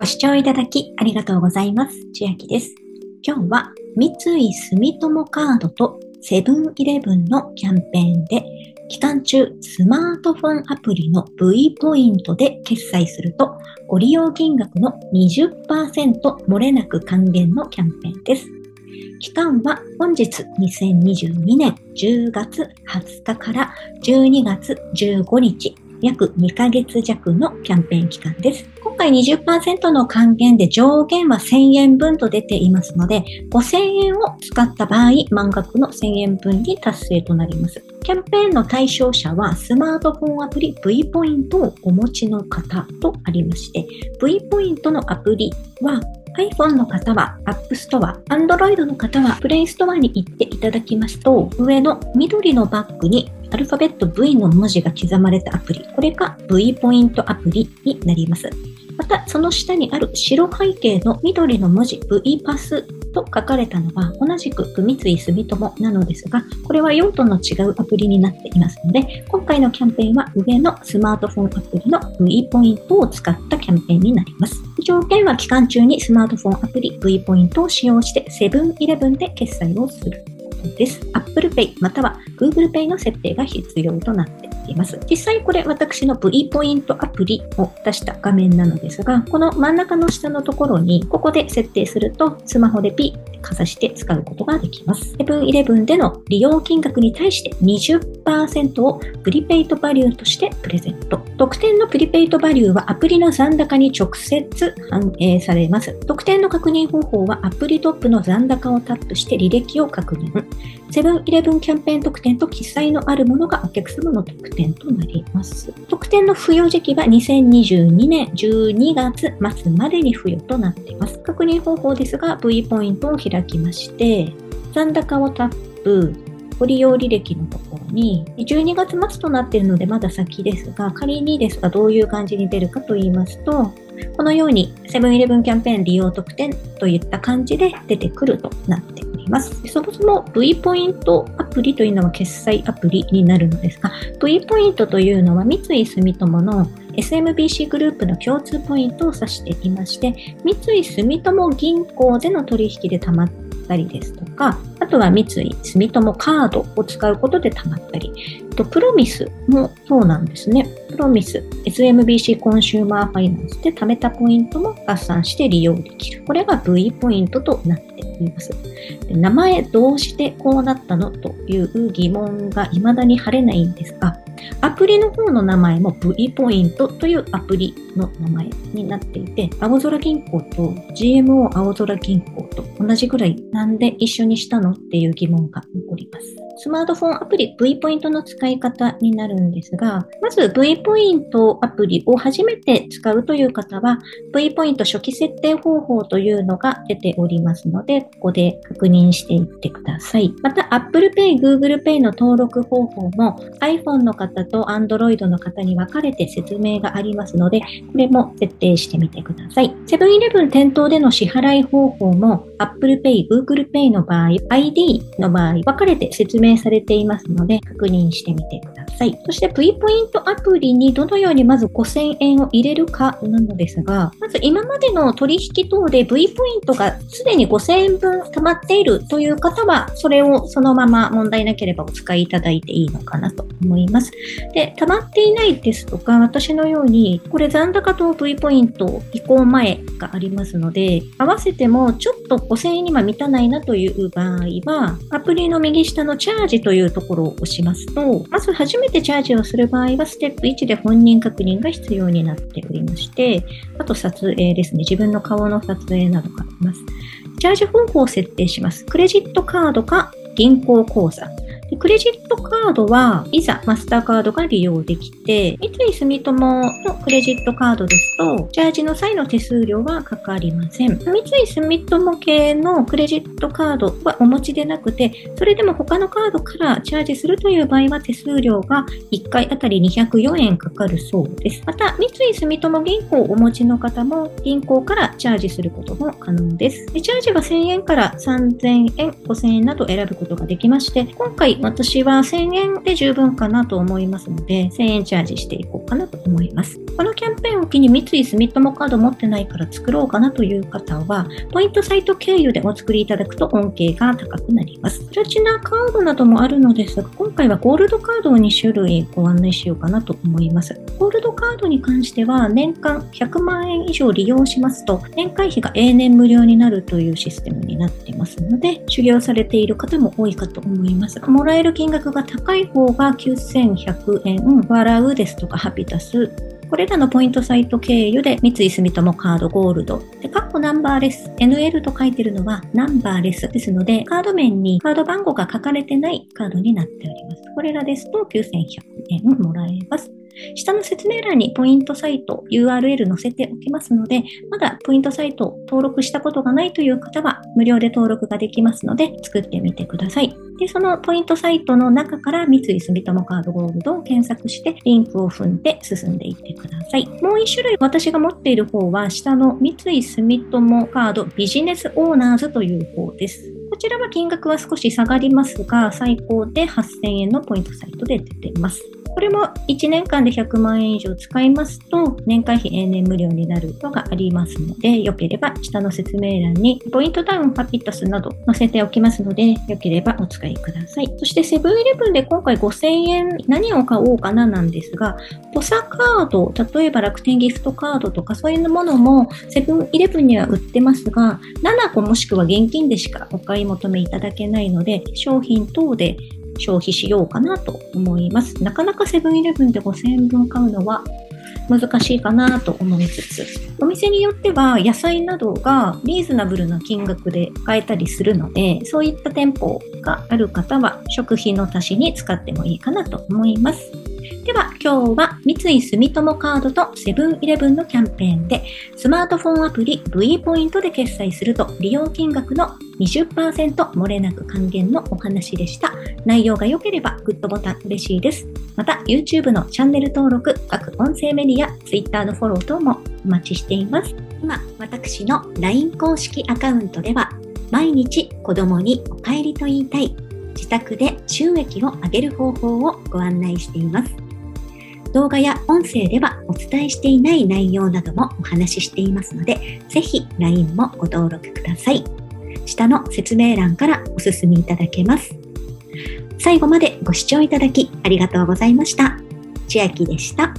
ご視聴いただきありがとうございます。千秋です。今日は三井住友カードとセブンイレブンのキャンペーンで期間中スマートフォンアプリの V ポイントで決済するとご利用金額の20%漏れなく還元のキャンペーンです。期間は本日2022年10月20日から12月15日約2ヶ月弱のキャンペーン期間です。今回20%の還元で上限は1000円分と出ていますので、5000円を使った場合、満額の1000円分に達成となります。キャンペーンの対象者はスマートフォンアプリ V ポイントをお持ちの方とありまして、V ポイントのアプリは iPhone の方は App Store、Android の方は Play Store に行っていただきますと、上の緑のバッグにアルファベット V の文字が刻まれたアプリ、これが V ポイントアプリになります。また、その下にある白背景の緑の文字 V パスと書かれたのは同じく三井住友なのですが、これは用途の違うアプリになっていますので、今回のキャンペーンは上のスマートフォンアプリの V ポイントを使ったキャンペーンになります。条件は期間中にスマートフォンアプリ V ポイントを使用してセブンイレブンで決済をすることです。Apple Pay または Google Pay の設定が必要となっています。実際これ私の V ポイントアプリを出した画面なのですが、この真ん中の下のところに、ここで設定すると、スマホでピッかざして使うことができます。セブンイレブンでの利用金額に対して20%をプリペイトバリューとしてプレゼント。特典のプリペイトバリューはアプリの残高に直接反映されます。特典の確認方法はアプリトップの残高をタップして履歴を確認。セブンイレブンキャンペーン特典と記載のあるものがお客様の特典となります。特典の付与時期は2022年12月末までに付与となっています。確認方法ですが、V ポイントを開きまして、残高をタップ、ご利用履歴のところに、12月末となっているのでまだ先ですが、仮にですがどういう感じに出るかと言いますと、このようにセブンイレブンキャンペーン利用特典といった感じで出てくるとなっております。そもそも V ポイントアプリというのは決済アプリになるのですが、V ポイントというのは三井住友の SMBC グループの共通ポイントを指していまして、三井住友銀行での取引で貯まったりですとか、あとは三井住友カードを使うことで貯まったり、とプロミスもそうなんですね。プロミス、SMBC コンシューマーファイナンスで貯めたポイントも合算して利用できる。これが V ポイントとなっています。名前どうしてこうなったのという疑問が未だに晴れないんですが、アプリの方の名前も V ポイントというアプリの名前になっていて、青空銀行と GMO 青空銀行と同じくらいなんで一緒にしたのっていう疑問が残ります。スマートフォンアプリ V ポイントの使い方になるんですが、まず V ポイントアプリを初めて使うという方は、V ポイント初期設定方法というのが出ておりますので、ここで確認していってください。また Apple Pay、Google Pay の登録方法も iPhone の方と Android の方に分かれて説明がありますので、これも設定してみてください。セブンイレブン店頭での支払い方法も Apple Pay、Google Pay の場合、ID の場合、分かれて説明されていますので、確認してみてください。そして V ポイントアプリにどのようにまず5000円を入れるかなのですが、まず今までの取引等で V ポイントがすでに5000円分溜まっているという方は、それをそのまま問題なければお使いいただいていいのかなと思います。で、溜まっていないですとか、私のように、これ残高と V ポイント移行前がありますので、合わせてもちょっと5000円には満たないなという場合は、アプリの右下のチャージというところを押しますと、まず初めてチャージをする場合は、ステップ1で本人確認が必要になっておりまして、あと撮影ですね。自分の顔の撮影などがあります。チャージ方法を設定します。クレジットカードか銀行口座。クレジットカードは、いざマスターカードが利用できて、三井住友のクレジットカードですと、チャージの際の手数料はかかりません。三井住友系のクレジットカードはお持ちでなくて、それでも他のカードからチャージするという場合は手数料が1回あたり204円かかるそうです。また、三井住友銀行をお持ちの方も銀行からチャージすることも可能です。でチャージは1000円から3000円、5000円など選ぶことができまして、今回私は1000円で十分かなと思いますので、1000円チャージしていこうかなと思います。機に三井住友カード持ってないから作ろうかなという方は、ポイントサイト経由でお作りいただくと恩恵が高くなります。プラチナカードなどもあるのですが、今回はゴールドカードを2種類ご案内しようかなと思います。ゴールドカードに関しては、年間100万円以上利用しますと、年会費が永年無料になるというシステムになっていますので、修行されている方も多いかと思います。もらえる金額が高い方が9100円、笑うですとかハピタス、これらのポイントサイト経由で三井住友カードゴールド。で、カッコナンバーレス。NL と書いてるのはナンバーレスですので、カード面にカード番号が書かれてないカードになっております。これらですと9100円もらえます。下の説明欄にポイントサイト URL 載せておきますので、まだポイントサイト登録したことがないという方は無料で登録ができますので、作ってみてください。で、そのポイントサイトの中から三井住友カードゴールドを検索してリンクを踏んで進んでいってください。もう一種類私が持っている方は下の三井住友カードビジネスオーナーズという方です。こちらは金額は少し下がりますが、最高で8000円のポイントサイトで出ています。これも1年間で100万円以上使いますと、年会費永年無料になるのがありますので、よければ下の説明欄にポイントダウン、パピッタスなど載せておきますので、よければお使いください。そしてセブンイレブンで今回5000円何を買おうかななんですが、ポサカード、例えば楽天ギフトカードとかそういうものもセブンイレブンには売ってますが、7個もしくは現金でしかお買い求めいただけないので、商品等で消費しようかなと思います。なかなかセブンイレブンで5000円分買うのは難しいかなと思いつつ、お店によっては野菜などがリーズナブルな金額で買えたりするので、そういった店舗がある方は食費の足しに使ってもいいかなと思います。では今日は三井住友カードとセブンイレブンのキャンペーンでスマートフォンアプリ V ポイントで決済すると利用金額の20%漏れなく還元のお話でした。内容が良ければグッドボタン嬉しいです。また YouTube のチャンネル登録、各音声メディア、Twitter のフォロー等もお待ちしています。今、私の LINE 公式アカウントでは毎日子供にお帰りと言いたい自宅で収益を上げる方法をご案内しています。動画や音声ではお伝えしていない内容などもお話ししていますので、ぜひ LINE もご登録ください。下の説明欄からお進みいただけます。最後までご視聴いただきありがとうございました。千秋でした。